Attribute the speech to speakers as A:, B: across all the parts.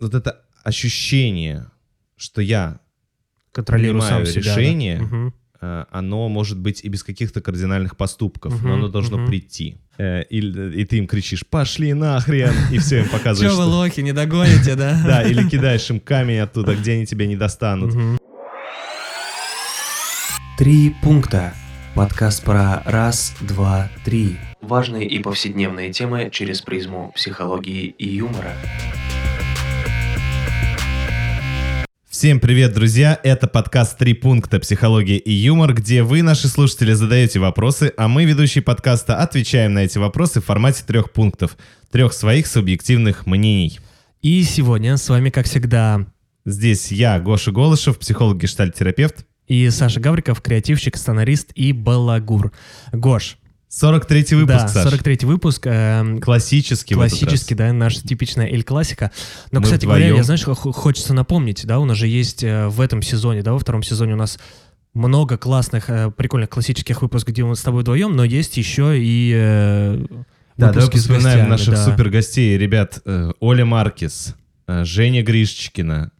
A: вот это ощущение, что я
B: Контролирую
A: принимаю
B: сам себя. да.
A: решение,
B: Мгм.
A: э, оно может быть и без каких-то кардинальных поступков,
B: Мгм,
A: но оно должно
B: мгм.
A: прийти. Э, И, и ты им кричишь «пошли нахрен!» и все им показываешь,
B: Че вы лохи, не догоните, да?
A: Да, или кидаешь им камень оттуда, где они тебя не достанут.
C: Три пункта. Подкаст про раз, два, три. Важные и повседневные темы через призму психологии и юмора.
A: Всем привет, друзья! Это подкаст «Три пункта. Психология и юмор», где вы, наши слушатели, задаете вопросы, а мы, ведущие подкаста, отвечаем на эти вопросы в формате трех пунктов, трех своих субъективных мнений.
B: И сегодня с вами, как всегда,
A: Здесь я, Гоша Голышев, психолог-гештальт-терапевт.
B: и Саша Гавриков, креативщик, сценарист и балагур. Гош,
A: 43-й выпуск,
B: да,
A: Саш.
B: 43 выпуск, эм,
A: Классический
B: классический, да, наша типичная эль-классика. Но,
A: Мы
B: кстати говоря,
A: вдвоем.
B: я, знаешь, хо- хочется напомнить, да, у нас же есть э, в этом сезоне, да, во втором сезоне у нас много классных, э, прикольных классических выпусков, где мы с тобой вдвоем, но есть еще и э,
A: Да, давай вспоминаем наших
B: да.
A: супер гостей, ребят. э, Оля Маркис, э, Женя Гришечкина, э,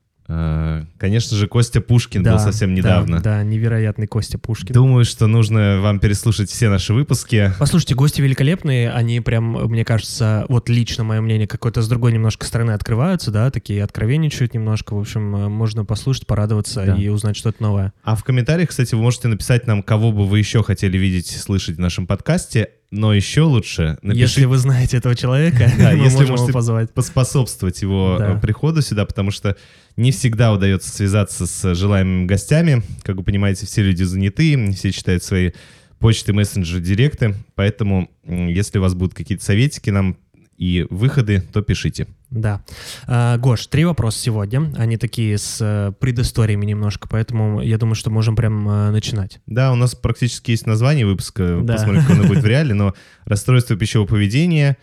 A: конечно же, Костя Пушкин
B: Да,
A: был совсем
B: да,
A: недавно.
B: Да, невероятный Костя Пушкин.
A: Думаю, что нужно вам переслушать все наши выпуски.
B: Послушайте, гости великолепные, они прям, мне кажется, вот лично мое мнение, какой-то с другой немножко стороны открываются, да, такие откровенничают немножко, в общем, э, можно послушать, порадоваться
A: Да.
B: и узнать что-то новое.
A: А в комментариях, кстати, вы можете написать нам, кого бы вы еще хотели видеть, слышать в нашем подкасте. Но еще лучше
B: Если
A: напишите,
B: вы знаете этого человека,
A: Да,
B: мы
A: если
B: можем его позвать.
A: поспособствовать его
B: Да.
A: э, приходу сюда, потому что не всегда удается связаться с желаемыми гостями. Как вы понимаете, все люди заняты, все читают свои почты, мессенджеры, директы. Поэтому, если у вас будут какие-то советики нам и выходы, то пишите.
B: Да. А, Гош, три вопроса сегодня. Они такие с э, предысториями немножко, поэтому я думаю, что можем прям э, начинать.
A: Да, у нас практически есть название выпуска,
B: Да.
A: посмотрим, как оно будет в реале, но расстройство пищевого поведения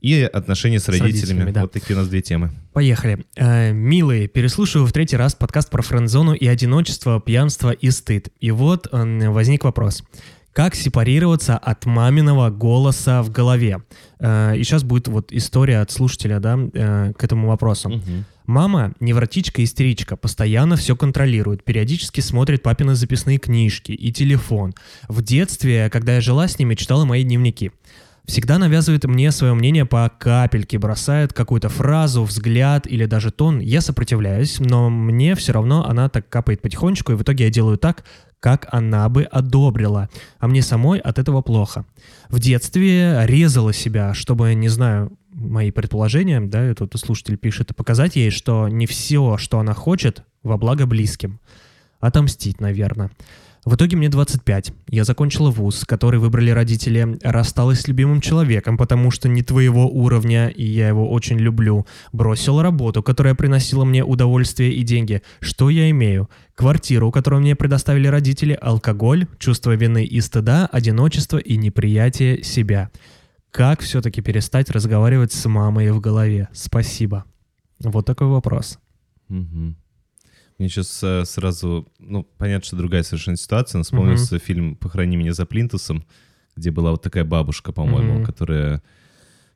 A: и отношения с,
B: С
A: родителями.
B: родителями, да.
A: Вот такие у нас две темы.
B: Поехали. Э, милые, переслушиваю в третий раз подкаст про френд-зону и одиночество, пьянство и стыд. И вот возник вопрос. Как сепарироваться от маминого голоса в голове? Э, и сейчас будет вот история от слушателя, да, э, к этому вопросу. Мама невротичка-истеричка, постоянно все контролирует, периодически смотрит папины записные книжки и телефон. В детстве, когда я жила с ними, читала мои дневники. Всегда навязывает мне свое мнение по капельке, бросает какую-то фразу, взгляд или даже тон. Я сопротивляюсь, но мне все равно она так капает потихонечку, и в итоге я делаю так, как она бы одобрила. А мне самой от этого плохо. В детстве резала себя, чтобы, не знаю, мои предположения, да, и тут слушатель пишет, показать ей, что не все, что она хочет, во благо близким. Отомстить, наверное. В итоге мне 25. Я закончила вуз, который выбрали родители, рассталась с любимым человеком, потому что не твоего уровня, и я его очень люблю. Бросила работу, которая приносила мне удовольствие и деньги. Что я имею? Квартиру, которую мне предоставили родители, алкоголь, чувство вины и стыда, одиночество и неприятие себя. Как все-таки перестать разговаривать с мамой в голове? Спасибо. Вот такой вопрос.
A: Мгм. Мне сейчас сразу, ну, понятно, что другая совершенно ситуация, но вспомнился фильм «Похорони меня за плинтусом», где была вот такая бабушка, по-моему,
B: Мгм.
A: которая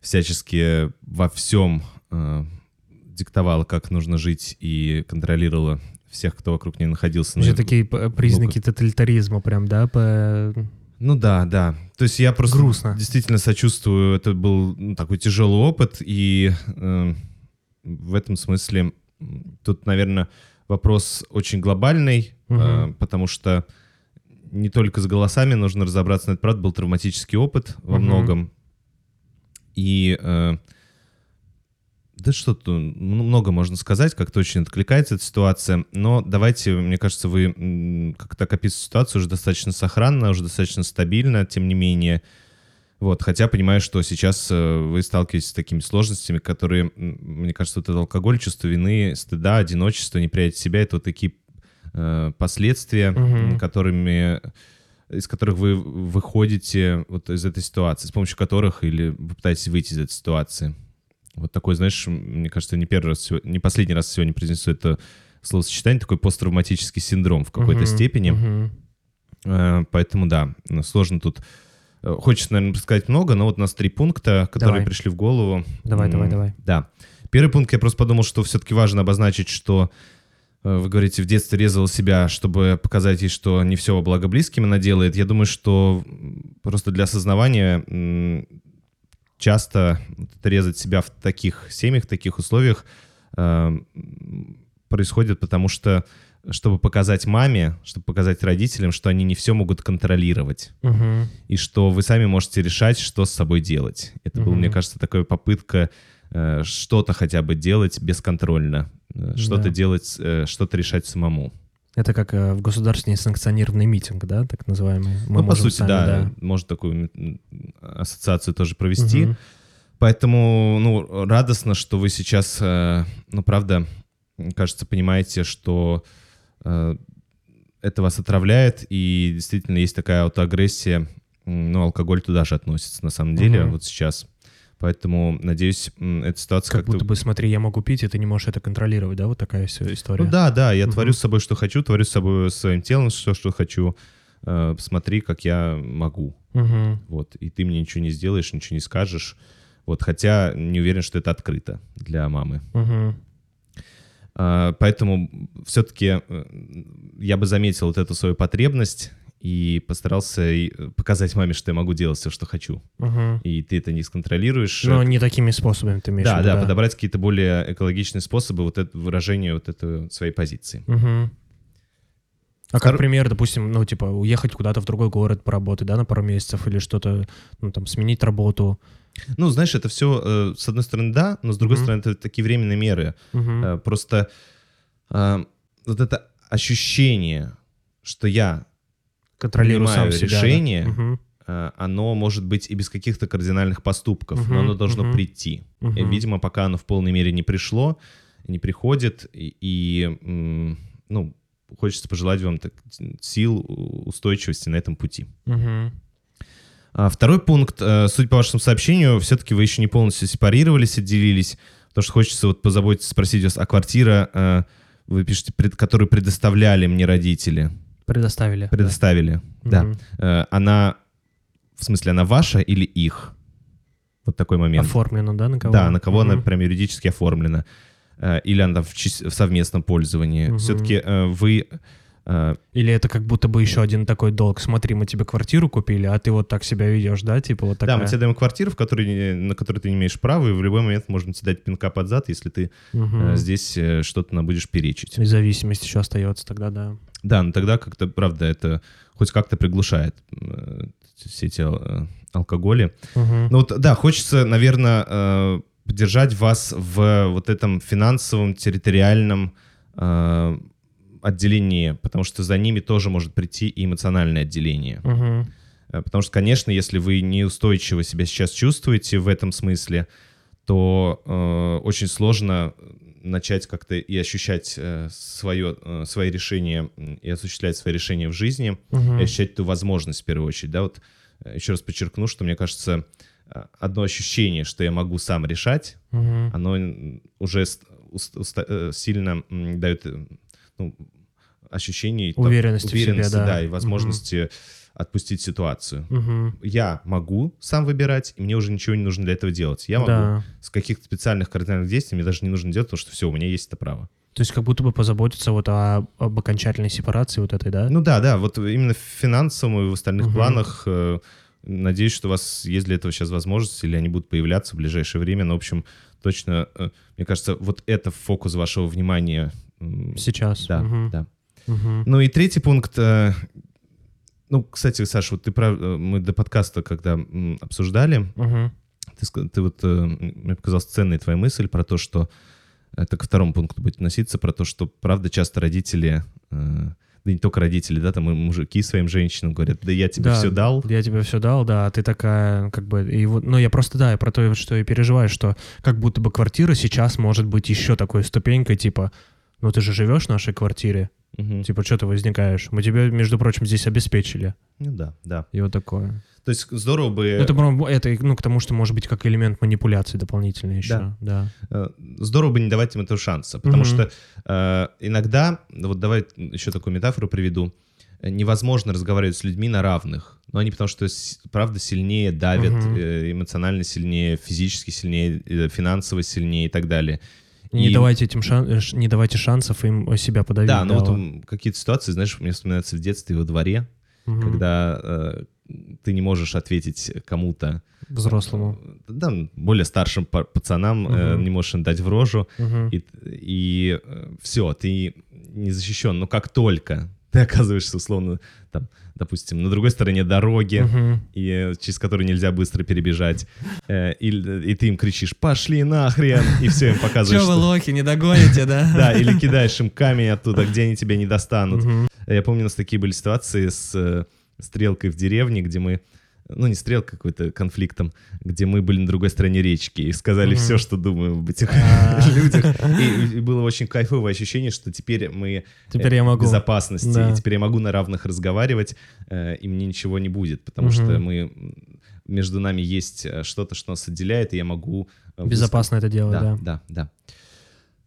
A: всячески во всем э, диктовала, как нужно жить и контролировала всех, кто вокруг нее находился.
B: Уже
A: Ну,
B: такие признаки тоталитаризма прям, да? По...
A: Ну да, да. То есть я просто
B: Грустно.
A: действительно сочувствую. Это был ну, такой тяжелый опыт, и э, в этом смысле тут, наверное, вопрос очень глобальный, э,
B: Мгм.
A: потому что не только с голосами нужно разобраться, но это, правда, был травматический опыт во
B: Мгм.
A: многом. И э, да что-то много можно сказать, как-то очень откликается эта ситуация. Но давайте, мне кажется, вы м, как так описываете ситуацию уже достаточно сохранно, уже достаточно стабильно, тем не менее. Вот, хотя понимаю, что сейчас э, вы сталкиваетесь с такими сложностями, которые, мне кажется, вот этот алкоголь, чувство вины, стыда, одиночество, неприятие себя — это вот такие э, последствия, м, которыми из которых вы выходите вот из этой ситуации, с помощью которых или вы пытаетесь выйти из этой ситуации. Вот такой, знаешь, мне кажется, не первый раз, не последний раз сегодня произнесу это словосочетание, такой посттравматический синдром в какой-то
B: Мгм,
A: степени. Э, Поэтому да, сложно тут. Э, Хочется, наверное, сказать много, но вот у нас три пункта, которые
B: Давай.
A: пришли в голову.
B: Давай, давай, давай.
A: Да. Первый пункт, я просто подумал, что все-таки важно обозначить, что э, вы говорите, в детстве резал себя, чтобы показать ей, что не все во благо близким она делает. Я думаю, что просто для осознавания часто резать себя в таких семьях, в таких условиях э, происходит, потому что чтобы показать маме, чтобы показать родителям, что они не все могут контролировать.
B: Угу.
A: И что вы сами можете решать, что с собой делать. Это угу. была, мне кажется, такая попытка э, что-то хотя бы делать бесконтрольно. Э, что-то да. делать, э, что-то решать самому.
B: Это как э, в государственный санкционированный митинг, да, так называемый?
A: Мы ну, по сути, сами, да, да. Может такую ассоциацию тоже провести. Угу. Поэтому, ну, радостно, что вы сейчас, э, ну, правда, кажется, понимаете, что это вас отравляет, и действительно есть такая аутоагрессия, ну, алкоголь туда же относится, на самом деле, угу. вот сейчас. Поэтому, надеюсь, эта ситуация
B: как будто бы, смотри, я могу пить, и ты не можешь это контролировать, да, вот такая вся история?
A: Ну да, да, я угу. творю с собой, что хочу, творю с собой, своим телом все, что хочу. Э, смотри, как я могу.
B: Угу.
A: Вот, и ты мне ничего не сделаешь, ничего не скажешь. Вот, хотя не уверен, что это открыто для мамы.
B: Угу.
A: А, поэтому все-таки э, я бы заметил вот эту свою потребность и постарался показать маме, что я могу делать все, что хочу.
B: Угу.
A: И ты это не сконтролируешь.
B: Но не такими способами ты имеешь
A: да,
B: в
A: виду. Да, да, подобрать какие-то более экологичные способы вот это выражения вот этой своей позиции.
B: Угу. А как пример, допустим, ну, типа, уехать куда-то в другой город поработать, да, на пару месяцев или что-то, ну, там, сменить работу.
A: Ну, знаешь, это все, э, с одной стороны, да, но с другой стороны, это такие временные меры. Э, просто э, вот это ощущение, что я
B: контролирую сам
A: решение,
B: да?
A: э, оно может быть и без каких-то кардинальных поступков, но оно должно прийти. И, видимо, пока оно в полной мере не пришло, не приходит, и, и ну, хочется пожелать вам так, сил, устойчивости на этом пути. А второй пункт, э, судя по вашему сообщению, все-таки вы еще не полностью сепарировались, отделились, потому что хочется вот позаботиться, спросить вас, а квартира, э, вы пишете, которую предоставляли мне родители?
B: Предоставили.
A: Предоставили, да. да. Угу. Она, в смысле, она ваша или их? Вот такой момент.
B: Оформлена, да, на кого?
A: Да, на кого угу. она прям юридически оформлена. Или она в, в совместном пользовании. Угу. Все-таки вы
B: Э, Или это как будто бы еще один такой долг. Смотри, мы тебе квартиру купили, а ты вот так себя ведешь, да? Типа вот такая...
A: Да, мы тебе даем квартиру, в которой, на которой ты не имеешь права, и в любой момент можем тебе дать пинка под зад, если ты угу. здесь э, что-то нам будешь перечить.
B: Независимость еще остается тогда, да.
A: Да, но тогда как-то, правда, это хоть как-то приглушает все эти алкоголи.
B: Угу.
A: Ну вот, да, хочется, наверное, поддержать вас в вот этом финансовом, территориальном отделение, потому что за ними тоже может прийти и эмоциональное отделение.
B: Угу.
A: Потому что, конечно, если вы неустойчиво себя сейчас чувствуете в этом смысле, то э, очень сложно начать как-то и ощущать э, свое, э, свои решения и осуществлять свои решения в жизни,
B: угу.
A: и ощущать эту возможность в первую очередь. Да, вот э, еще раз подчеркну, что мне кажется, э, одно ощущение, что я могу сам решать,
B: угу.
A: оно уже сильно дает ну, ощущений
B: уверенности,
A: уверенности
B: в себе, да.
A: да, и возможности угу. отпустить ситуацию.
B: Угу.
A: Я могу сам выбирать, и мне уже ничего не нужно для этого делать. Я могу
B: да.
A: с каких-то специальных кардинальных действий мне даже не нужно делать, потому что все, у меня есть это право.
B: То есть как будто бы позаботиться вот о, об окончательной сепарации вот этой, да?
A: Ну да, да, вот именно в финансовом и в остальных угу. планах э, надеюсь, что у вас есть для этого сейчас возможность, или они будут появляться в ближайшее время. Но, в общем, точно, э, мне кажется, вот это фокус вашего внимания.
B: Сейчас.
A: Да,
B: угу.
A: да.
B: Угу.
A: Ну и третий пункт. Э, ну, кстати, Саша, вот ты прав, э, мы до подкаста, когда обсуждали,
B: угу.
A: ты, ты вот, э, мне показалась ценной твоя мысль про то, что это ко второму пункту будет относиться, про то, что, правда, часто родители, да не только родители, да, там и мужики своим женщинам говорят, да я тебе
B: да,
A: все дал.
B: Я тебе все дал, да, а ты такая, как бы, и вот, ну я просто, да, я про то, что и переживаю, что как будто бы квартира сейчас может быть еще такой ступенькой, типа, ну ты же живешь в нашей квартире,
A: Угу.
B: Типа, что ты возникаешь? Мы тебя, между прочим, здесь обеспечили.
A: Ну да, да.
B: И вот такое.
A: То есть здорово бы...
B: Это, это ну, к тому, что может быть как элемент манипуляции дополнительный еще. Да. да.
A: Э, здорово бы не давать им этого шанса, потому угу. что э, иногда, вот давай еще такую метафору приведу, невозможно разговаривать с людьми на равных. Но они потому что, правда, сильнее давят,
B: Мгм.
A: э, эмоционально сильнее, физически сильнее, э, финансово сильнее и так далее.
B: Не
A: И-
B: давайте этим шан- э, не давайте шансов им себя подавить.
A: Да, ну вот какие-то ситуации, знаешь, мне вспоминается в детстве во дворе,
B: Мгм.
A: когда э, ты не можешь ответить кому-то,
B: взрослому.
A: э, да, более старшим па- пацанам, э,
B: Мгм.
A: не можешь им дать в рожу,
B: Мгм.
A: и, все, ты не защищен. Но как только ты оказываешься, условно, там, допустим, на другой стороне дороги,
B: Мгм.
A: и, э, через которую нельзя быстро перебежать, э, и, и ты им кричишь «пошли нахрен!» и все, им показываешь,
B: Чё вы, лохи, не догоните, да?
A: Да, или кидаешь им камень оттуда, где они тебя не достанут. Я помню, у нас такие были ситуации с э, стрелкой в деревне, где мы, ну не стрелка какой-то конфликтом, где мы были на другой стороне речки и сказали
B: Мгм.
A: все, что думаем об этих
B: А.
A: людях. И, и было очень кайфовое ощущение, что теперь мы
B: Теперь
A: э, в
B: могу.
A: безопасности,
B: Да.
A: и теперь я могу на равных разговаривать, э, и мне ничего не будет, потому что мы между нами есть э, что-то, что нас отделяет, и я могу э,
B: Безопасно это делать,
A: да,
B: да.
A: да, да.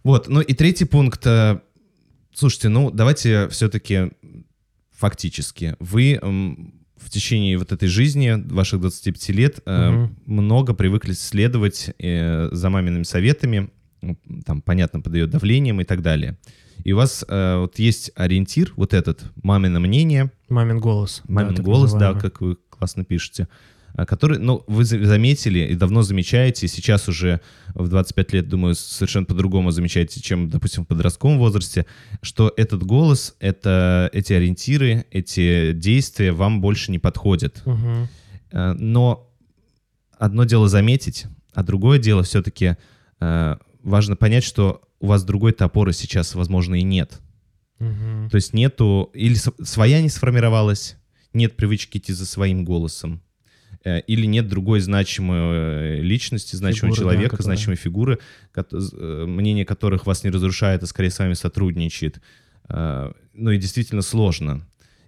A: Вот, ну и третий пункт. э, Слушайте, ну давайте все-таки фактически. Вы в течение вот этой жизни, ваших 25 лет, э,
B: Мгм.
A: много привыкли следовать э, за мамиными советами, м, там, понятно, под ее давлением и так далее. И у вас э, вот есть ориентир, вот этот, мамино мнение,
B: Мамин голос. да,
A: Мамин
B: так
A: голос, да, как вы классно пишете, который, ну, вы за- заметили и давно замечаете, сейчас уже в 25 лет, думаю, совершенно по-другому замечаете, чем, допустим, в подростковом возрасте, что этот голос, это, эти ориентиры, эти действия вам больше не подходят. Э, Но одно дело заметить, а другое дело все-таки важно понять, что у вас другой-то опоры сейчас, возможно, и нет.
B: Мгм.
A: То есть нету, или своя не сформировалась, нет привычки идти за своим голосом, э, или нет другой значимой э, личности, значимого
B: Фигуры, да,
A: человека,
B: которая-
A: значимой фигуры, э, мнение которых вас не разрушает, а скорее с вами сотрудничает. Э, Ну и действительно сложно.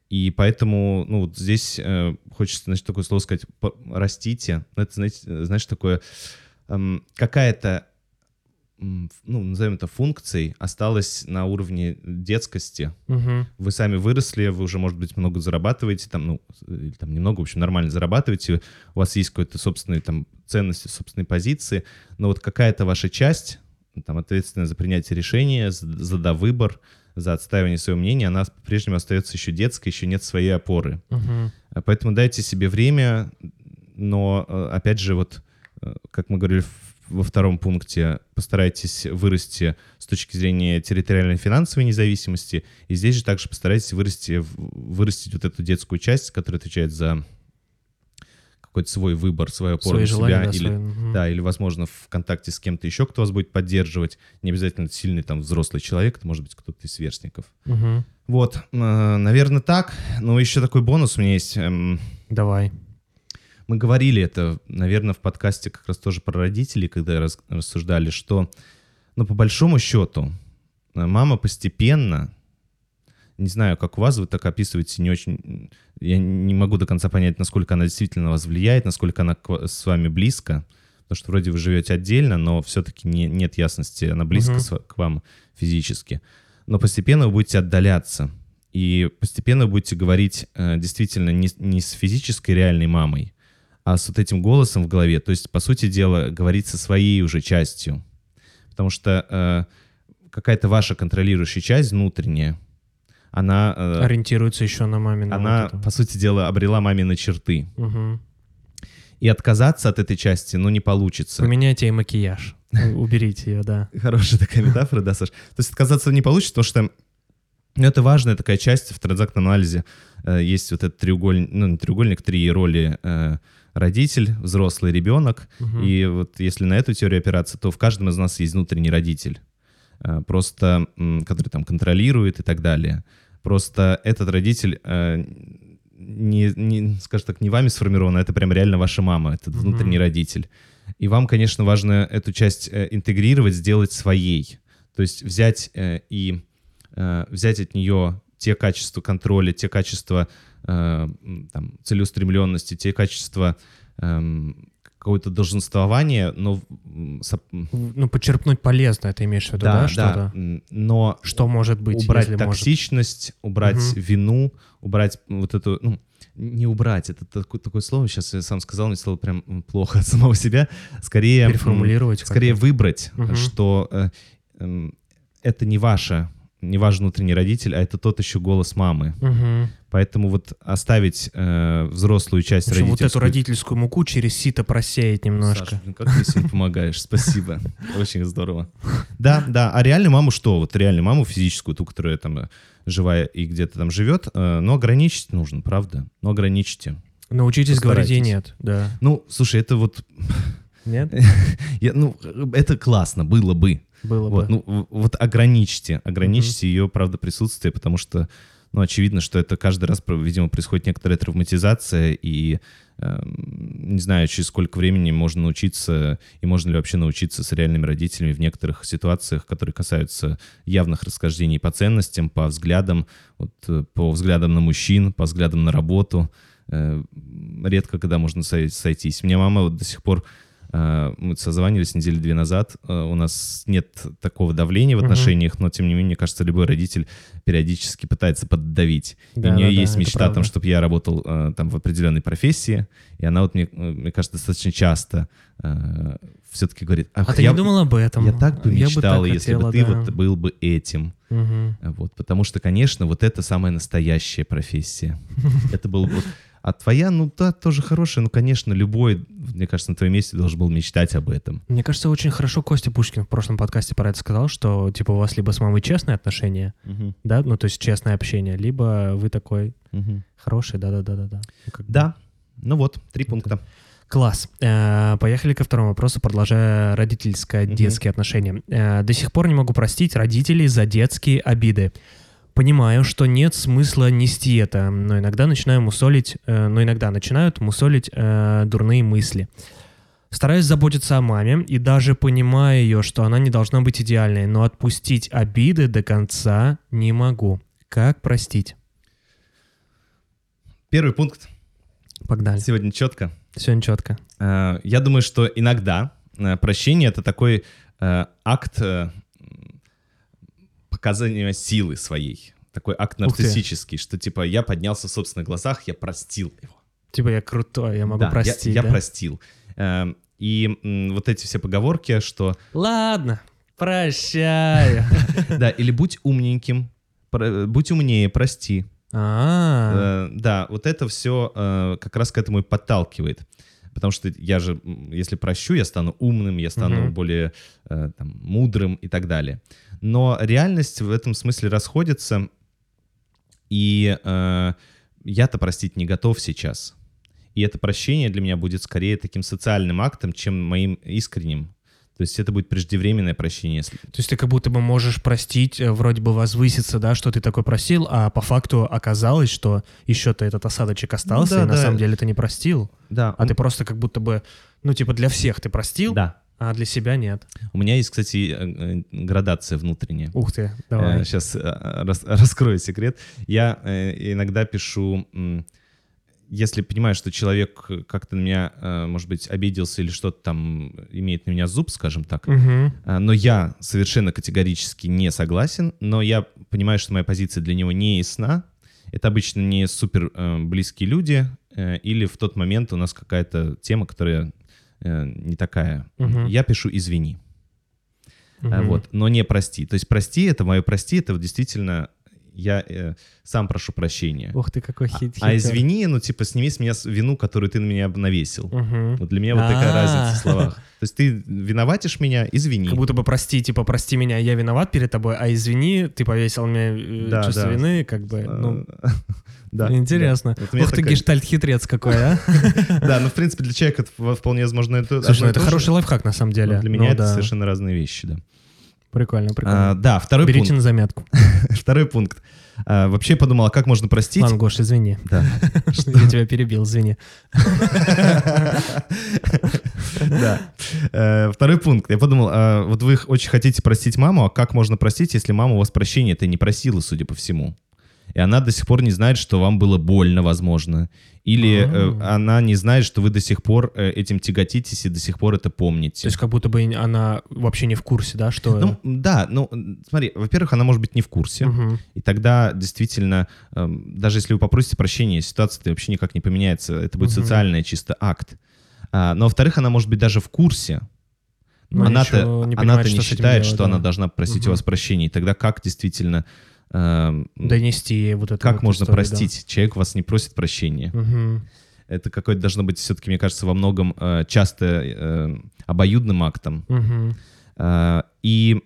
A: И поэтому, ну, вот здесь э, хочется, значит, такое слово сказать, растите. Ну, Это, знаете, знаешь, такое, эм, какая-то, ну, назовем это функцией, осталась на уровне детскости,
B: Мгм.
A: вы сами выросли, вы уже, может быть, много зарабатываете, там, ну, или там немного, в общем, нормально зарабатываете, у вас есть какой-то собственные там ценности, собственные позиции, но вот какая-то ваша часть, там, ответственная за принятие решения, за, за да, выбор, за отстаивание своего мнения, она по-прежнему остается еще детской, еще нет своей опоры. А Поэтому дайте себе время, но, э, опять же, вот, э, как мы говорили в- во втором пункте, постарайтесь вырасти с точки зрения территориальной финансовой независимости, и здесь же также постарайтесь вырасти, вырастить вот эту детскую часть, которая отвечает за какой-то свой выбор, свою опору на себя,
B: да,
A: или,
B: свои,
A: да, или, возможно, в контакте с кем-то еще, кто вас будет поддерживать, не обязательно сильный там взрослый человек, это может быть кто-то из сверстников.
B: Мгм.
A: Вот, наверное, так. Но еще такой бонус у меня есть. эм,
B: Давай.
A: Мы говорили это, наверное, в подкасте как раз тоже про родителей, когда раз- рассуждали, что, ну, по большому счету, э, мама постепенно, не знаю, как у вас, вы так описываете, не очень, я не могу до конца понять, насколько она действительно на вас влияет, насколько она с вами близко, потому что вроде вы живете отдельно, но все-таки не, нет ясности, она близко ва- к вам физически. Но постепенно вы будете отдаляться, и постепенно вы будете говорить э, действительно не, не с физической реальной мамой, а с вот этим голосом в голове. То есть, по сути дела, говорить со своей уже частью. Потому что э, какая-то ваша контролирующая часть внутренняя, она, э,
B: Ориентируется еще на мамину.
A: она
B: вот
A: по сути дела, обрела мамины черты.
B: Мгм.
A: И отказаться от этой части, ну, не получится.
B: Поменяйте ей макияж. Уберите ее, да.
A: Хорошая такая метафора, да, Саш? То есть отказаться не получится, потому что ну, это важная такая часть в транзактном анализе. Э, Есть вот этот треугольник, ну, не треугольник, три роли э, родитель, взрослый, ребенок.
B: Мгм.
A: И вот если на эту теорию опираться, то в каждом из нас есть внутренний родитель, э, просто который там контролирует и так далее. Просто этот родитель э, не, не, скажем так, не вами сформирован, а это прям реально ваша мама, этот
B: Мгм.
A: внутренний родитель. И вам, конечно, важно эту часть э, интегрировать, сделать своей. То есть взять и взять от нее те качества контроля, те качества э, там, целеустремленности, те качества эм, какое-то долженствование, но...
B: Ну, почерпнуть полезно, это имеешь в виду, да,
A: да,
B: что-то?
A: да, но
B: Что может быть,
A: убрать
B: если может?
A: токсичность, убрать
B: Мгм.
A: вину, убрать вот эту, ну, не убрать, это такое, такое слово, сейчас я сам сказал, мне стало прям плохо от самого себя, скорее...
B: Переформулировать
A: Скорее
B: как-то.
A: выбрать,
B: Мгм.
A: что э, эм, это не ваша, не ваш внутренний родитель, а это тот еще голос мамы.
B: Мгм.
A: Поэтому вот оставить э, взрослую часть
B: общем, вот
A: родительскую...
B: эту родительскую муку через сито просеять немножко.
A: Саша, блин, как ты сегодня помогаешь, спасибо. Очень здорово. Да, да. А реальную маму что? Вот реальную маму физическую, ту, которая там э, живая и где-то там живет, э, но ограничить нужно, правда? Но ограничьте.
B: Научитесь говорить
A: Постарайтесь.
B: нет, да.
A: Ну, слушай, это вот...
B: Нет?
A: я- ну, это классно, было бы.
B: Было
A: Вот,
B: бы.
A: ну, вот ограничьте, ограничьте ее, правда, присутствие, потому что, ну, очевидно, что это каждый раз, видимо, происходит некоторая травматизация, и эм, не знаю, через сколько времени можно научиться, и можно ли вообще научиться с реальными родителями в некоторых ситуациях, которые касаются явных расхождений по ценностям, по взглядам, вот, э, по взглядам на мужчин, по взглядам на работу. Э, Редко когда можно сой- сойтись. Мне мама вот до сих пор э, мы созванивались недели две назад. э, У нас нет такого давления в отношениях, но тем не менее, мне кажется, любой родитель периодически пытается поддавить. И
B: Да,
A: у нее
B: да, да,
A: есть
B: это
A: мечта там, чтобы я работал э, там в определенной профессии. И она вот мне, э, мне кажется, достаточно часто все-таки говорит:
B: А ты
A: я,
B: не думал об этом?
A: я так бы
B: Я
A: мечтала,
B: так
A: если
B: хотела,
A: бы ты
B: да.
A: вот был бы этим.
B: Мгм.
A: Вот, потому что, конечно, вот это самая настоящая профессия. Это был бы... А твоя, ну да, тоже хорошая. Ну, конечно, любой, мне кажется, на твоем месте должен был мечтать об этом.
B: Мне кажется, очень хорошо Костя Пушкин в прошлом подкасте про это сказал, что типа у вас либо с мамой честные отношения, да, ну то есть честное общение, либо вы такой
A: Мгм.
B: хороший, да-да-да-да-да. Ну.
A: Да, ну вот, три пункта.
B: Класс. Э, Поехали ко второму вопросу, продолжая родительско-детские отношения. Э, До сих пор не могу простить родителей за детские обиды. Понимаю, что нет смысла нести это, но иногда начинаю мусолить, э, но иногда начинают мусолить э, дурные мысли. Стараюсь заботиться о маме и даже понимаю ее, что она не должна быть идеальной, но отпустить обиды до конца не могу. Как простить?
A: Первый пункт.
B: Погнали.
A: Сегодня четко.
B: Все четко.
A: Э, Я думаю, что иногда э, прощение — это такой э, акт показания силы своей. Такой акт нарциссический, что типа я поднялся в собственных глазах, я простил его.
B: Типа я крутой, я могу
A: Да, я-
B: простить.
A: Я,
B: да?
A: простил. Эм, И вот эти все поговорки, что
B: Ладно, прощаю.
A: да, или будь умненьким, будь умнее, прости.
B: А,
A: Э, Да, вот это все как раз к этому и подталкивает. Потому что я же, если прощу, я стану умным, я стану
B: Мгм.
A: более э, там, мудрым и так далее. Но реальность в этом смысле расходится, и э, я-то простить не готов сейчас. И это прощение для меня будет скорее таким социальным актом, чем моим искренним. То есть это будет преждевременное прощение. если-
B: то есть ты как будто бы можешь простить, э, вроде бы возвыситься, да, что ты такой просил, а по факту оказалось, что еще-то этот осадочек остался,
A: да,
B: и на
A: да.
B: самом деле ты не простил.
A: Да,
B: А ты просто как будто бы, ну, типа для всех ты простил,
A: да.
B: а для себя нет.
A: У меня есть, кстати, э, э, градация внутренняя.
B: Ух ты, давай.
A: Сейчас раскрою секрет. Я иногда пишу, если понимаю, что человек как-то на меня, э, может быть, обиделся или что-то там имеет на меня зуб, скажем так, э, но я совершенно категорически не согласен, но я понимаю, что моя позиция для него не ясна. Это обычно не супер э, близкие люди, э, или в тот момент у нас какая-то тема, которая э, не такая.
B: Мгм.
A: Я пишу «извини».
B: Мгм.
A: Вот, но не прости. То есть прости, это мое прости, это вот действительно я э, сам прошу прощения.
B: Ух ты, какой хит.
A: А извини, ну типа сними с меня вину, которую ты на меня навесил.
B: Мгм.
A: Вот для меня вот такая
B: А.
A: разница в словах. То есть ты виноватишь меня, извини.
B: Как будто бы прости, типа, прости меня, я виноват перед тобой, а извини, ты повесил мне э,
A: Да,
B: чувство
A: да.
B: вины, как бы, ну,
A: да,
B: интересно.
A: да. Вот
B: Ух ты,
A: такая-
B: гештальт-хитрец какой, а?
A: Да, ну в принципе для человека это вполне возможно это
B: Слушай, ну это хороший лайфхак на самом
A: но
B: деле.
A: Для
B: Ну
A: меня это
B: да.
A: совершенно разные вещи, да.
B: Прикольно,
A: А,
B: прикольно.
A: Да, второй
B: Берите
A: пункт.
B: на заметку.
A: Второй пункт. А, Вообще подумал, а как можно простить?
B: Ладно, Гош, извини.
A: Да.
B: Я тебя перебил, извини.
A: Да. Э, Второй пункт. Я подумал, а, вот вы очень хотите простить маму, а как можно простить, если мама у вас прощения-то не просила, судя по всему? И она до сих пор не знает, что вам было больно, возможно. Или э,
B: А.
A: она не знает, что вы до сих пор э, этим тяготитесь и до сих пор это помните.
B: То есть как будто бы она вообще не в курсе, да, что...
A: Ну, да, ну, смотри, во-первых, она может быть не в курсе,
B: Мгм.
A: и тогда действительно, эм, даже если вы попросите прощения, ситуация вообще никак не поменяется, это будет
B: Мгм.
A: социальный чисто акт. А, но, во-вторых, она может быть даже в курсе,
B: Но
A: она-то,
B: ничего не
A: она-то
B: понимает,
A: не
B: с этим
A: считает,
B: делать,
A: что она
B: да.
A: должна просить
B: Мгм.
A: у вас прощения, и тогда как действительно... эм,
B: Донести вот это
A: как
B: вот
A: можно
B: историю, да.
A: простить? Человек вас не просит прощения.
B: Мгм.
A: Это какое-то должно быть все-таки, мне кажется, во многом э, часто э, обоюдным актом.
B: Мгм.
A: А, И,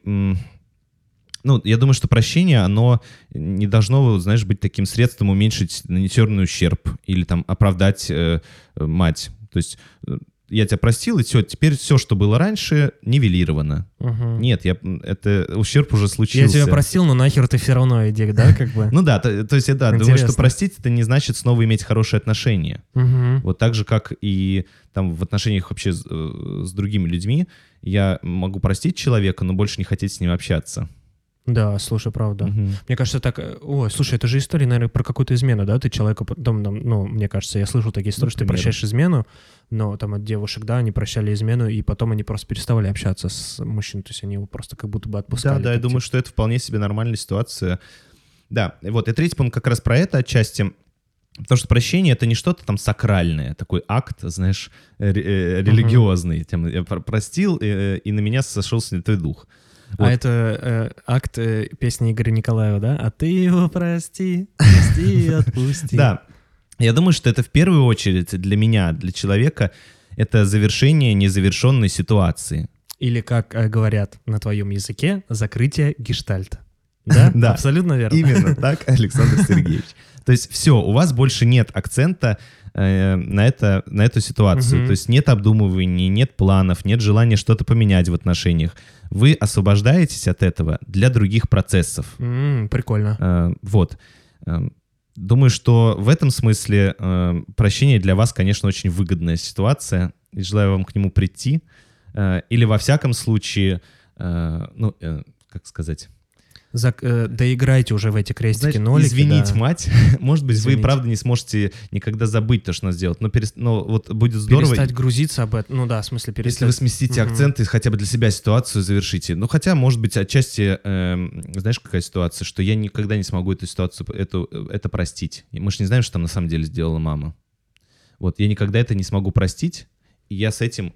A: ну, я думаю, что прощение, оно не должно, знаешь, быть таким средством уменьшить нанесенный ущерб или там оправдать э, э, мать. То есть э, я тебя простил, и все, теперь все, что было раньше, нивелировано.
B: Мгм.
A: Нет, я, это ущерб уже
B: Я
A: случился.
B: тебя простил, но нахер ты все равно иди, да, как бы?
A: Ну да, то, то есть я да, думаю, что простить это не значит снова иметь хорошие отношения. Вот так же, как и там в отношениях вообще с, э, с другими людьми, я могу простить человека, но больше не хотеть с ним общаться.
B: Да, слушай, правда.
A: Мгм.
B: Мне кажется, так... э, Ой, слушай, это же история, наверное, про какую-то измену, да? Ты человеку... потом, там, ну, мне кажется, я слышал такие истории, что ты прощаешь измену, но там от девушек, да, они прощали измену, и потом они просто переставали общаться с мужчиной, то есть они его просто как будто бы
A: Да,
B: отпускали.
A: да, я
B: так,
A: думаю,
B: типа.
A: что это вполне себе нормальная ситуация. Да, и вот, и третий пункт как раз про это отчасти. Потому что прощение — это не что-то там сакральное, такой акт, знаешь, ре- э, религиозный. Тем, я про- простил, э, и на меня сошел святой дух.
B: А
A: Вот.
B: это э, акт э, песни Игоря Николаева, да? А ты его прости, прости и отпусти.
A: Да, я думаю, что это в первую очередь для меня, для человека, это завершение незавершенной ситуации.
B: Или, как э, говорят на твоем языке, закрытие гештальта. Да?
A: Да.
B: Абсолютно верно.
A: Именно так, Александр Сергеевич. То есть все, у вас больше нет акцента э, на, это, на эту ситуацию.
B: Мгм.
A: То есть нет обдумываний, нет планов, нет желания что-то поменять в отношениях. Вы освобождаетесь от этого для других процессов.
B: М, Прикольно.
A: Э, вот. Э, Думаю, что в этом смысле э, прощение для вас, конечно, очень выгодная ситуация. И желаю вам к нему прийти. Э, или во всяком случае, э, ну, э, как сказать,
B: Зак- э, доиграйте уже в эти крестики, нолики.
A: извинить
B: да.
A: мать. Может быть,
B: Извинить.
A: вы и правда не сможете никогда забыть то, что она сделала. Но, перес- но вот будет здорово,
B: Перестать грузиться об этом. Ну да, в смысле перестать.
A: если вы сместите
B: Мгм.
A: акцент и хотя бы для себя ситуацию завершите. Ну, хотя, может быть, отчасти, эм, знаешь, какая ситуация, что я никогда не смогу эту ситуацию, эту, это простить. Мы же не знаем, что там на самом деле сделала мама. Вот, я никогда это не смогу простить, и я с этим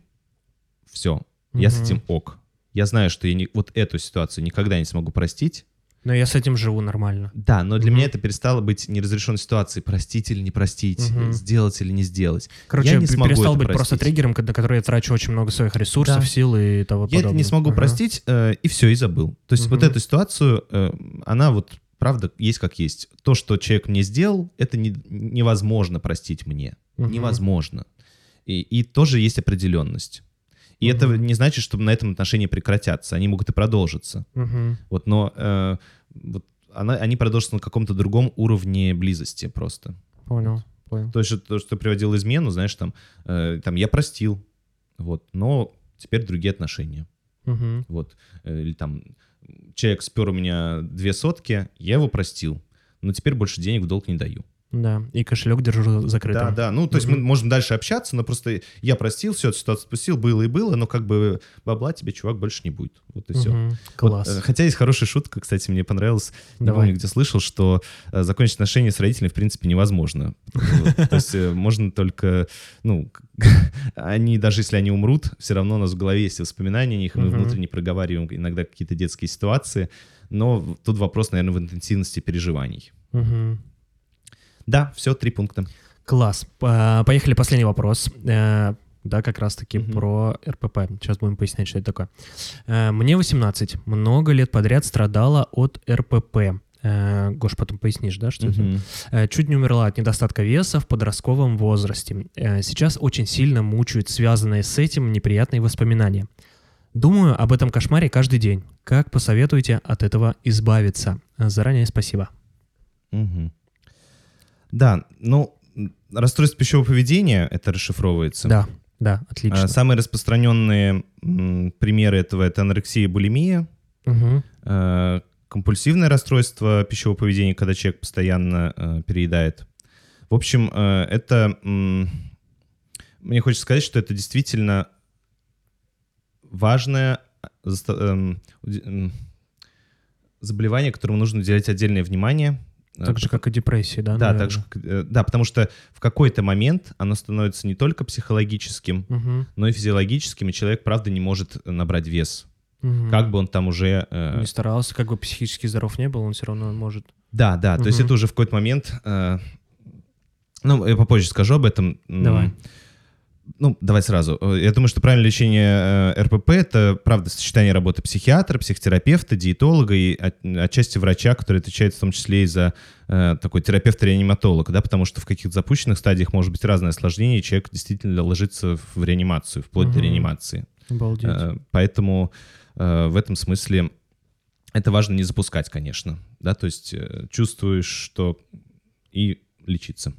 A: все. Я с этим ок. Я знаю, что я не, вот эту ситуацию никогда не смогу простить.
B: Но я с этим живу нормально.
A: Да, но для
B: Мгм.
A: меня это перестало быть неразрешенной ситуацией. Простить или не простить,
B: Мгм.
A: сделать или не сделать.
B: Короче,
A: Я не смогу
B: перестал быть просто
A: простить.
B: триггером, ко- на который я трачу очень много своих ресурсов,
A: Да.
B: сил и того
A: Я
B: подобное.
A: это не смогу
B: Ага.
A: простить, э, и все, и забыл. То есть вот
B: Мгм.
A: эту ситуацию, э, она вот правда есть как есть. То, что человек мне сделал, это не- невозможно простить мне.
B: Мгм.
A: Невозможно. И, и тоже есть определенность. И это не значит, что на этом отношения прекратятся. Они могут и продолжиться. Вот, но э, вот она, они продолжатся на каком-то другом уровне близости просто.
B: Понял, понял.
A: То есть то, что ты приводил измену, знаешь, там, э, там я простил, вот, но теперь другие отношения.
B: Мгм.
A: Вот. Э, Или там человек спер у меня две сотки, я его простил, но теперь больше денег в долг не даю.
B: Да, и кошелек держу закрытым.
A: Да, да. Ну, то есть мы
B: Мгм.
A: можем дальше общаться, но просто я простил, все, ситуацию спустил, было и было, но как бы бабла тебе, чувак, больше не будет. Вот и все.
B: Мгм. Класс.
A: хотя есть хорошая шутка, кстати, мне понравилась. Не
B: Давай.
A: помню, где слышал, что э, закончить отношения с родителями, в принципе, невозможно. Вот. То есть э, можно только, ну, они, даже если они умрут, все равно у нас в голове есть воспоминания о них, и мы внутренне проговариваем иногда какие-то детские ситуации. Но тут вопрос, наверное, в интенсивности переживаний. Да, все, три пункта.
B: Класс. По- Поехали, последний вопрос. Э, Да, как раз-таки
A: Мгм.
B: про РПП. Сейчас будем пояснять, что это такое. Э, Мне 18. Много лет подряд страдала от РПП. Э, Гош, потом пояснишь, да, что это?
A: Мгм.
B: Э, Чуть не умерла от недостатка веса в подростковом возрасте. Сейчас очень сильно мучают связанные с этим неприятные воспоминания. Думаю об этом кошмаре каждый день. Как посоветуете от этого избавиться? Заранее спасибо.
A: Мгм. Да, ну, расстройство пищевого поведения, это расшифровывается.
B: Да, да, отлично.
A: А, Самые распространенные примеры этого — это анорексия и булимия. Э, компульсивное расстройство пищевого поведения, когда человек постоянно э, переедает. В общем, э, это... Мне хочется сказать, что это действительно важное эм, заболевание, которому нужно уделять отдельное внимание. Э,
B: Так же, как и депрессия, да?
A: да,
B: наверное?
A: так же, как- э, да, потому что в какой-то момент оно становится не только психологическим,
B: Мгм,
A: но и физиологическим, и человек, правда, не может набрать вес.
B: мгм.
A: Как бы он там уже... э,
B: Не старался, как бы психически здоров не был, он все равно может.
A: Да, да, то есть это уже в какой-то момент... э, Ну, я попозже скажу об этом.
B: Давай.
A: Ну, давай сразу. Э, Я думаю, что правильное лечение э, РПП — это, правда, сочетание работы психиатра, психотерапевта, диетолога и от- отчасти врача, который отвечает в том числе и за э, такой терапевт-реаниматолог, да, потому что в каких-то запущенных стадиях может быть разное осложнение, и человек действительно ложится в реанимацию, вплоть до
B: Мгм.
A: реанимации.
B: Обалдеть.
A: Э, Поэтому э, в этом смысле это важно не запускать, конечно, да, то есть э, чувствуешь, что и лечиться.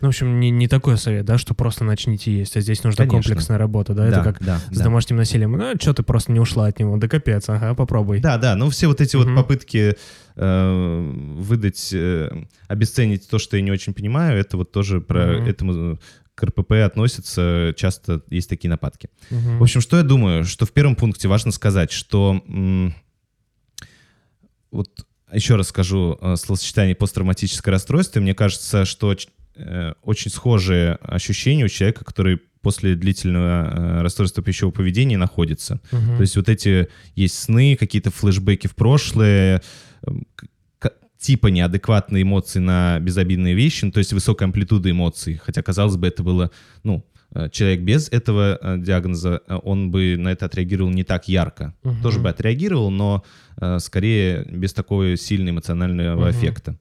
B: Ну, в общем, не, не такой совет, да, что просто начните есть, а здесь нужна
A: Конечно.
B: комплексная работа, да? Это как
A: да,
B: с
A: да.
B: домашним насилием. Ну, что ты просто не ушла от него? Да капец, ага, попробуй.
A: Да, да, ну все вот эти вот попытки э, выдать, э, обесценить то, что я не очень понимаю, это вот тоже про этому к РПП относится, часто есть такие нападки. В общем, что я думаю, что в первом пункте важно сказать, что вот еще раз скажу э, словосочетание посттравматическое расстройство. Мне кажется, что э, очень схожие ощущения у человека, который после длительного э, расстройства пищевого поведения находится.
B: Мгм.
A: То есть вот эти есть сны, какие-то флешбеки в прошлое, эм, типа неадекватные эмоции на безобидные вещи, ну, то есть высокая амплитуда эмоций. Хотя, казалось бы, это было, ну, э, человек без этого э, диагноза, э, он бы на это отреагировал не так ярко.
B: Мгм.
A: Тоже бы отреагировал, но э, скорее без такого сильного эмоционального
B: Мгм.
A: эффекта.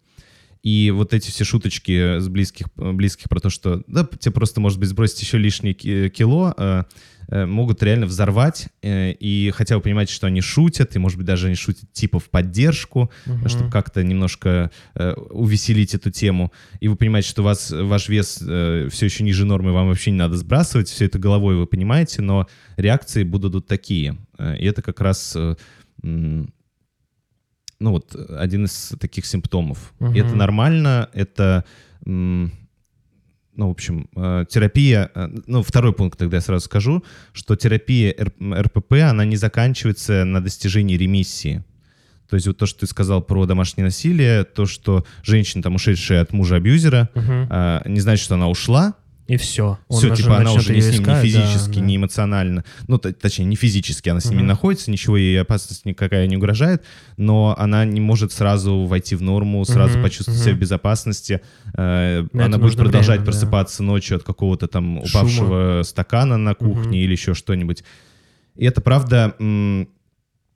A: И вот эти все шуточки с близких, близких про то, что да, тебе просто, может быть, сбросить еще лишние ки- кило, э, э, могут реально взорвать. э, И хотя вы понимаете, что они шутят, и, может быть, даже они шутят типа в поддержку,
B: Мгм.
A: чтобы как-то немножко э, увеселить эту тему. И вы понимаете, что у вас ваш вес все еще ниже нормы, вам вообще не надо сбрасывать. Все это головой вы понимаете, но реакции будут вот такие. И это как раз... э, ну вот один из таких симптомов. И это нормально, это, ну, в общем, э, терапия, э, ну, второй пункт тогда я сразу скажу, что терапия РПП, она не заканчивается на достижении ремиссии. То есть вот то, что ты сказал про домашнее насилие, то, что женщина, там, ушедшая от мужа-абьюзера, а, не значит, что она ушла,
B: И все.
A: все, типа она уже не с ним ни физически, ни эмоционально, ну, точнее, не физически она с ними
B: Мгм.
A: находится, ничего ей опасность никакая не угрожает, но она не может сразу войти в норму, сразу
B: Мгм,
A: почувствовать
B: мгм.
A: себя в безопасности. Э,
B: На
A: она будет продолжать
B: время, да.
A: просыпаться ночью от какого-то там
B: Шума.
A: упавшего стакана на кухне
B: Мгм.
A: или еще что-нибудь. И это правда...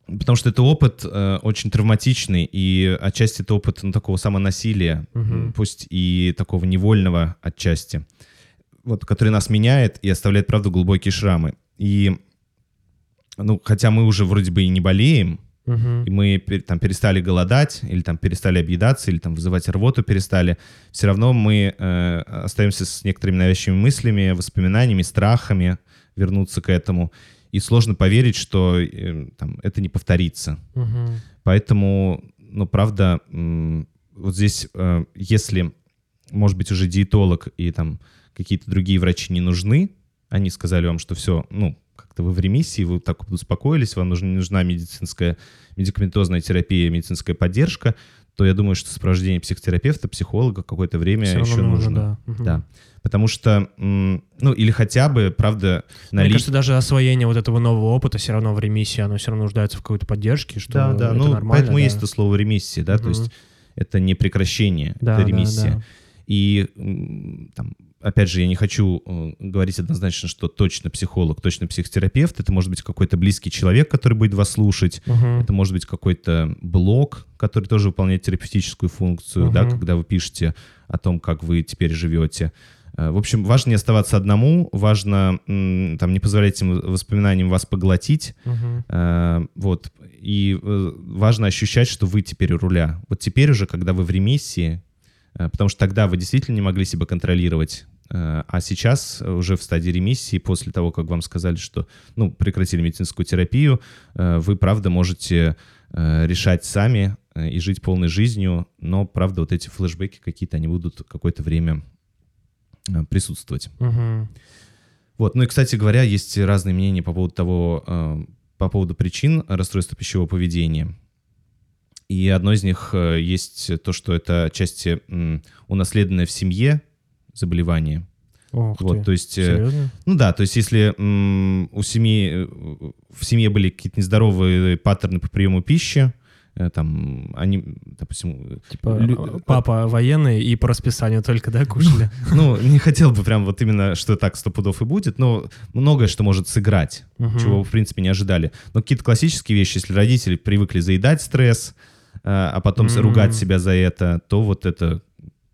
A: Потому что это опыт э, очень травматичный, и отчасти это опыт ну, такого самонасилия, м, пусть и такого невольного отчасти вот, который нас меняет и оставляет, правда, глубокие шрамы. И, ну, хотя мы уже вроде бы и не болеем, и мы там перестали голодать, или там перестали объедаться, или там вызывать рвоту перестали, все равно мы э, остаемся с некоторыми навязчивыми мыслями, воспоминаниями, страхами вернуться к этому. И сложно поверить, что э, там, это не повторится. Поэтому, ну, правда, м, вот здесь, э, если, может быть, уже диетолог и там какие-то другие врачи не нужны, они сказали вам, что все, ну, как-то вы в ремиссии, вы так успокоились, вам нужна, нужна медицинская, медикаментозная терапия, медицинская поддержка, то я думаю, что сопровождение психотерапевта, психолога какое-то время
B: равно
A: еще
B: нужно,
A: нужно.
B: да. Мгм.
A: Да. Потому что, ну, или хотя бы, правда,
B: Мне
A: налить...
B: кажется, даже освоение вот этого нового опыта все равно в ремиссии, оно все равно нуждается в какой-то поддержке, что
A: Да, да,
B: это
A: ну,
B: нормально,
A: поэтому
B: да.
A: есть это слово ремиссия, да, то
B: Мгм.
A: есть это не прекращение,
B: Да,
A: это
B: да,
A: ремиссия.
B: да.
A: И м, там, опять же, я не хочу э, говорить однозначно, что точно психолог, точно психотерапевт. Это может быть какой-то близкий человек, который будет вас слушать.
B: Мгм.
A: Это может быть какой-то блог, который тоже выполняет терапевтическую функцию, да,
B: Мгм.
A: когда вы пишете о том, как вы теперь живете. Э, В общем, важно не оставаться одному, важно там, не позволять этим воспоминаниям вас поглотить. Э, Вот. И важно ощущать, что вы теперь у руля. Вот теперь уже, когда вы в ремиссии, потому что тогда вы действительно не могли себя контролировать, э, а сейчас уже в стадии ремиссии, после того, как вам сказали, что ну, прекратили медицинскую терапию, э, вы, правда, можете э, решать сами, э, и жить полной жизнью, но, правда, вот эти флешбеки какие-то, они будут какое-то время э, присутствовать.
B: Мгм.
A: Вот, ну и, кстати говоря, есть разные мнения по поводу того, э, по поводу причин расстройства пищевого поведения. И одно из них э, есть то, что это отчасти унаследованное в семье заболевание.
B: Ох
A: Вот,
B: ты.
A: то есть, э,
B: Серьезно?
A: ну да, то есть если у семьи, э, в семье были какие-то нездоровые паттерны по приему пищи, там, они, допустим,
B: Типа
A: лю-
B: папа военный и по расписанию только, да, кушали?
A: ну, не хотел бы прям вот именно, что так сто пудов и будет, но многое, что может сыграть, чего, в принципе, не ожидали. Но какие-то классические вещи, если родители привыкли заедать стресс, а потом
B: М.
A: ругать себя за это, то вот это,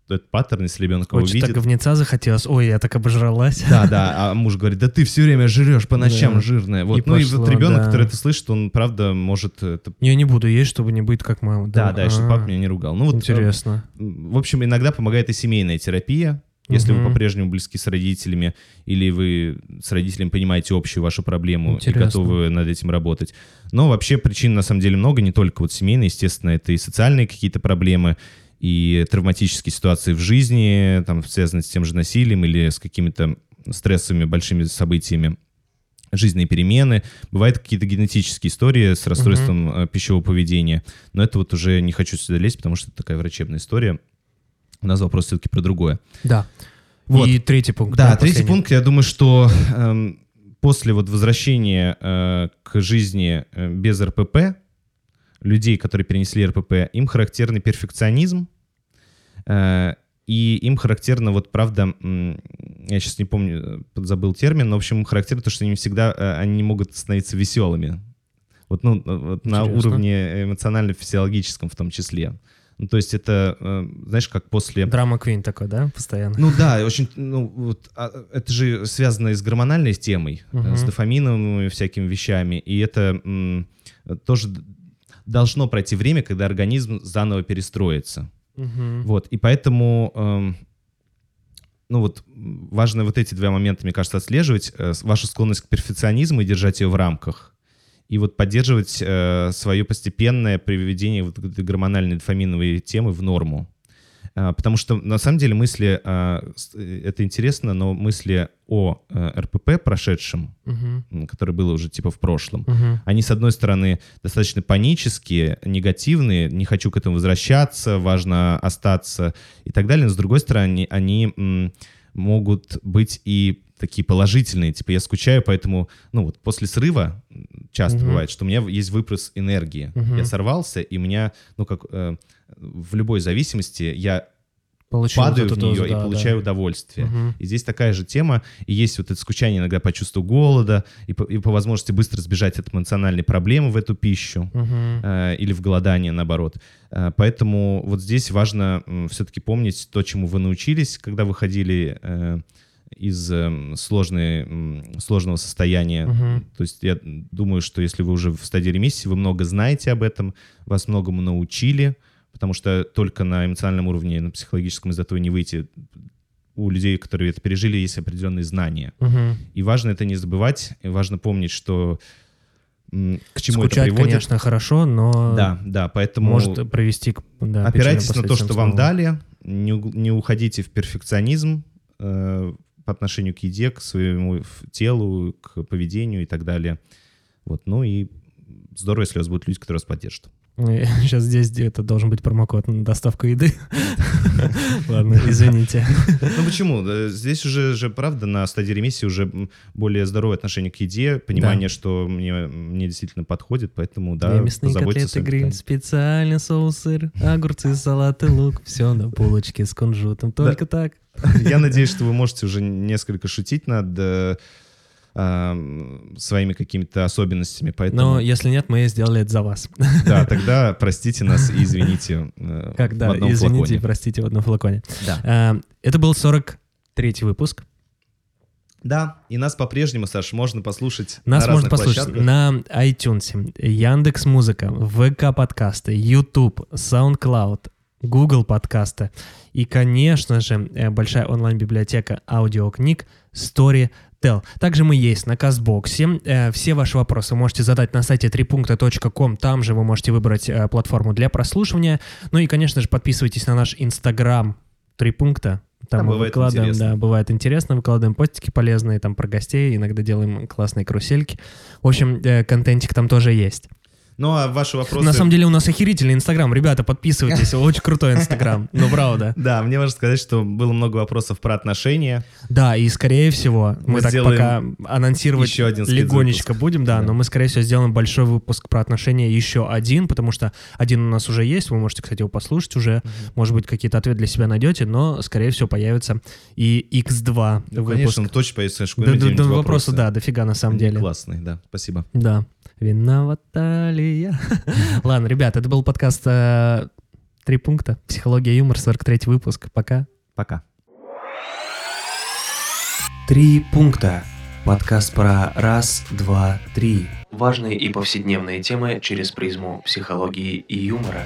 A: этот паттерн, если ребенок его
B: Очень так
A: видит...
B: говнеца захотелось. Ой, я так обожралась.
A: Да, да, а муж говорит, да ты все время жрешь по ночам
B: Да.
A: жирная. Вот.
B: И
A: ну и
B: пошло,
A: вот ребенок,
B: да.
A: который это слышит, он, правда, может... Это...
B: Я не буду есть, чтобы не быть как мама.
A: Да, да, и чтобы
B: А,
A: папа меня не ругал. Ну вот,
B: Интересно.
A: э, в общем, иногда помогает и семейная терапия, если вы
B: Мгм.
A: по-прежнему близки с родителями, или вы с родителями понимаете общую вашу проблему
B: Интересно.
A: и готовы над этим работать. Но вообще причин на самом деле много, не только вот семейные, естественно, это и социальные какие-то проблемы, и травматические ситуации в жизни, там, связанные с тем же насилием или с какими-то стрессовыми большими событиями жизненные перемены, бывают какие-то генетические истории с расстройством э, пищевого поведения, но это вот уже не хочу сюда лезть, потому что это такая врачебная история. У нас вопрос все-таки про другое.
B: Да.
A: Вот.
B: И третий пункт.
A: Да, третий
B: последний.
A: пункт, я думаю, что эм, после вот возвращения э, к жизни э, без РПП, людей, которые перенесли РПП, им характерный перфекционизм, э, и им характерно, вот правда, я сейчас не помню, э, подзабыл термин, но, в общем, характерно то, что они всегда, э, они не могут становиться веселыми. Вот, ну, вот на уровне эмоционально-физиологическом в том числе. Ну, то есть это, э, знаешь, как после...
B: Драма Квин такой, да, постоянно?
A: Ну да, и очень, ну вот, а, это же связано и с гормональной темой, э,
B: Мгм.
A: с дофаминовыми всякими вещами, и это м, тоже должно пройти время, когда организм заново перестроится.
B: Мгм.
A: Вот, и поэтому, эм, ну вот, важно вот эти два момента, мне кажется, отслеживать, э, вашу склонность к перфекционизму и держать ее в рамках, и вот поддерживать э, свое постепенное приведение вот гормональной дофаминовой темы в норму. А, Потому что на самом деле мысли, а, э, это интересно, но мысли о э, РПП прошедшем, м, которое было уже типа в прошлом,
B: Мгм.
A: они, с одной стороны, достаточно панические, негативные, не хочу к этому возвращаться, важно остаться и так далее. Но, с другой стороны, они могут быть и такие положительные, типа я скучаю, поэтому, ну вот после срыва часто
B: Мгм.
A: бывает, что у меня есть выпрос энергии.
B: Мгм.
A: Я сорвался, и у меня, ну как э, в любой зависимости, я
B: Получил
A: падаю
B: вот
A: в нее
B: дозу,
A: и
B: да,
A: получаю
B: да.
A: удовольствие.
B: Мгм.
A: И здесь такая же тема, и есть вот это скучание иногда по чувству голода, и по, и по возможности быстро сбежать от эмоциональной проблемы в эту пищу,
B: Мгм.
A: э, или в голодание, наоборот. Э, поэтому вот здесь важно все-таки помнить то, чему вы научились, когда выходили э, из э, сложной, сложного состояния.
B: Мгм.
A: То есть я думаю, что если вы уже в стадии ремиссии, вы много знаете об этом, вас многому научили, потому что только на эмоциональном уровне, на психологическом из этого не выйти. У людей, которые это пережили, есть определенные знания.
B: Мгм.
A: И важно это не забывать, и важно помнить, что к чему
B: Скучать,
A: это приводит.
B: конечно, хорошо, но
A: Да, да, поэтому
B: может привести к да,
A: опирайтесь на то, что вам дали, не, не уходите в перфекционизм э, по отношению к еде, к своему телу, к поведению и так далее. Вот, ну и здорово, если у вас будут люди, которые вас поддержат.
B: Сейчас здесь это должен быть промокод на доставку еды. Ладно, извините.
A: Ну почему? Здесь уже же, правда, на стадии ремиссии уже более здоровое отношение к еде, понимание, что мне, мне действительно подходит, поэтому, да,
B: Две мясные котлеты гриль, специальный соус, сыр, огурцы, салат и лук. Все на булочке с кунжутом. Только так.
A: Я надеюсь, что вы можете уже несколько шутить над э, своими какими-то особенностями, поэтому...
B: Но если нет, мы сделали это за вас.
A: Да, тогда простите нас и извините э, в
B: Когда,
A: одном
B: извините,
A: флаконе.
B: простите, в одном флаконе.
A: Да.
B: А, Это был 43-й выпуск.
A: да, и нас по-прежнему, Саш, можно послушать
B: Нас
A: на
B: можно послушать
A: площадках.
B: на iTunes, Яндекс Музыка, ВК подкасты, YouTube, SoundCloud, Google подкасты и, конечно же, э, большая онлайн-библиотека аудиокниг Storytel. Также мы есть на Казбоксе. Э, все ваши вопросы можете задать на сайте трипункта.ком. Там же вы можете выбрать э, платформу для прослушивания. Ну и, конечно же, подписывайтесь на наш Инстаграм Три пункта. Там,
A: Там
B: мы
A: бывает
B: выкладываем,
A: интересно.
B: да, бывает интересно, выкладываем постики полезные, там про гостей, иногда делаем классные карусельки. В общем, контентик там тоже есть.
A: Ну, а ваши вопросы...
B: На самом деле у нас охерительный Инстаграм. Ребята, подписывайтесь, очень крутой Инстаграм. Ну, правда.
A: Да, мне важно сказать, что было много вопросов про отношения.
B: Да, и скорее всего, мы,
A: Мы
B: так пока анонсировать
A: еще один
B: легонечко будем, да,
A: Да.
B: но мы, скорее всего, сделаем большой выпуск про отношения еще один, потому что один у нас уже есть, вы можете, кстати, его послушать уже, может быть, какие-то ответы для себя найдете, но, скорее всего, появится и X2
A: Ну,
B: выпуск.
A: конечно, он точно появится.
B: Да, да,
A: вопросы.
B: вопросы, да, дофига на самом
A: Они
B: деле.
A: Классный, да, спасибо.
B: Да. Виновата ли я? Ладно, ребят, это был подкаст э, «Три пункта». Психология и юмор, 43 выпуск. Пока.
A: Пока.
C: Три пункта. Подкаст про раз, два, три. Важные и повседневные темы через призму психологии и юмора.